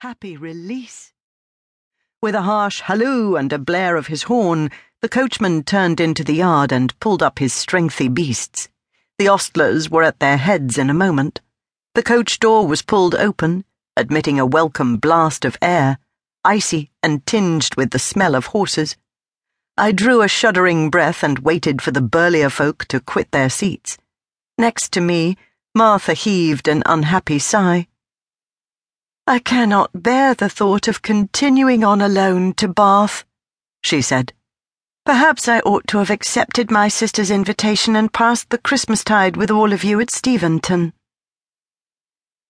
happy release. With a harsh halloo and a blare of his horn, the coachman turned into the yard and pulled up his strengthy beasts. The ostlers were at their heads in a moment. The coach door was pulled open, admitting a welcome blast of air, icy and tinged with the smell of horses. I drew a shuddering breath and waited for the burlier folk to quit their seats. Next to me, Martha heaved an unhappy sigh. I cannot bear the thought of continuing on alone to Bath, she said. Perhaps I ought to have accepted my sister's invitation and passed the Christmastide with all of you at Steventon.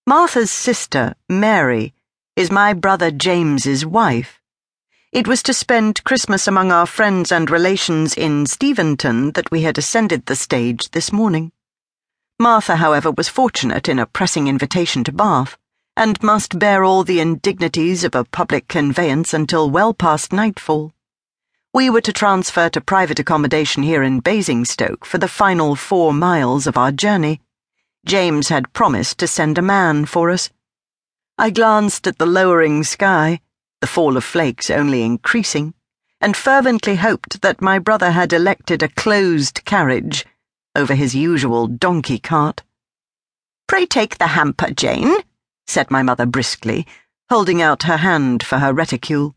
Martha's sister, Mary, is my brother James's wife. It was to spend Christmas among our friends and relations in Steventon that we had ascended the stage this morning. Martha, however, was fortunate in a pressing invitation to Bath, and must bear all the indignities of a public conveyance until well past nightfall. We were to transfer to private accommodation here in Basingstoke for the final four miles of our journey. James had promised to send a man for us. I glanced at the lowering sky the fall of flakes only increasing, and fervently hoped that my brother had elected a closed carriage over his usual donkey cart. Pray take the hamper, Jane, said my mother briskly, holding out her hand for her reticule.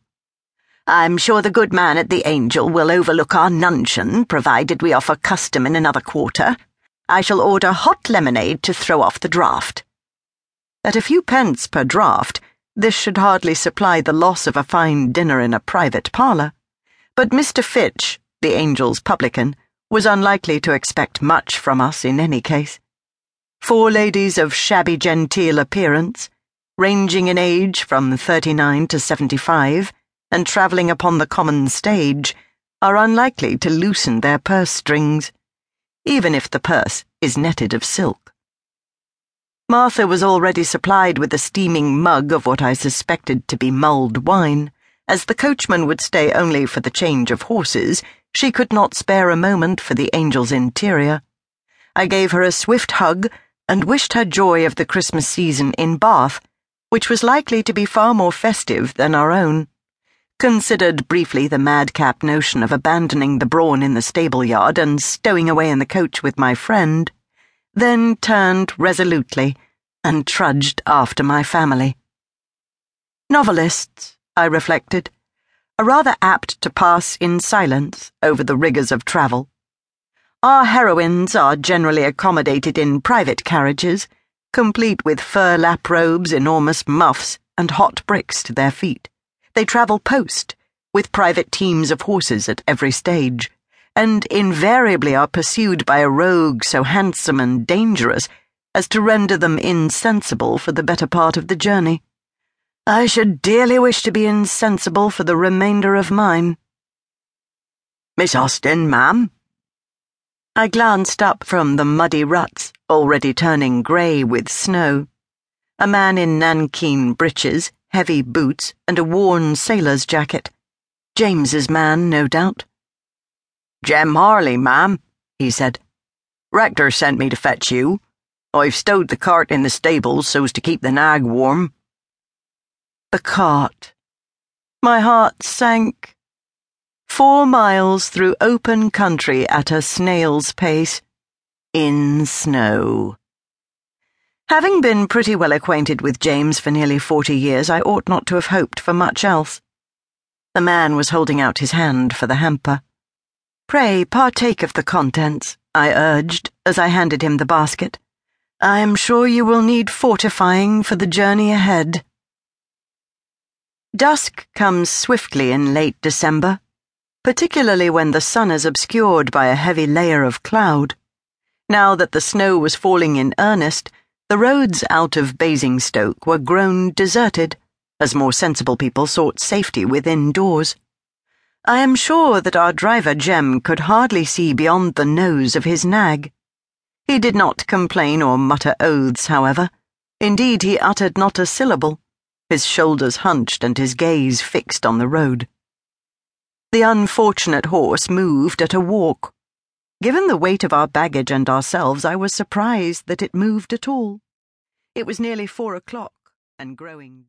I'm sure the good man at the Angel will overlook our nuncheon, provided we offer custom in another quarter. I shall order hot lemonade to throw off the draught. At a few pence per draught, this should hardly supply the loss of a fine dinner in a private parlour. But Mr. Fitch, the Angel's publican, was unlikely to expect much from us in any case. Four ladies of shabby genteel appearance, ranging in age from thirty nine to seventy five, and travelling upon the common stage, are unlikely to loosen their purse strings, even if the purse is netted of silk. Martha was already supplied with a steaming mug of what I suspected to be mulled wine. As the coachman would stay only for the change of horses, she could not spare a moment for the angel's interior. I gave her a swift hug and wished her joy of the Christmas season in Bath, which was likely to be far more festive than our own. Considered briefly the madcap notion of abandoning the brawn in the stable yard and stowing away in the coach with my friend then turned resolutely and trudged after my family. Novelists, I reflected, are rather apt to pass in silence over the rigours of travel. Our heroines are generally accommodated in private carriages, complete with fur lap robes, enormous muffs, and hot bricks to their feet. They travel post, with private teams of horses at every stage and invariably are pursued by a rogue so handsome and dangerous as to render them insensible for the better part of the journey. I should dearly wish to be insensible for the remainder of mine. Miss Austen, ma'am? I glanced up from the muddy ruts, already turning grey with snow. A man in nankeen breeches, heavy boots, and a worn sailor's jacket. James's man, no doubt. Jem Harley, ma'am, he said. Rector sent me to fetch you. I've stowed the cart in the stables so's to keep the nag warm. The cart. My heart sank. Four miles through open country at a snail's pace. In snow. Having been pretty well acquainted with James for nearly forty years, I ought not to have hoped for much else. The man was holding out his hand for the hamper. Pray partake of the contents, I urged as I handed him the basket. I am sure you will need fortifying for the journey ahead. Dusk comes swiftly in late December, particularly when the sun is obscured by a heavy layer of cloud. Now that the snow was falling in earnest, the roads out of Basingstoke were grown deserted, as more sensible people sought safety within doors. I am sure that our driver Jem could hardly see beyond the nose of his nag. He did not complain or mutter oaths, however. Indeed, he uttered not a syllable, his shoulders hunched and his gaze fixed on the road. The unfortunate horse moved at a walk. Given the weight of our baggage and ourselves, I was surprised that it moved at all. It was nearly four o'clock and growing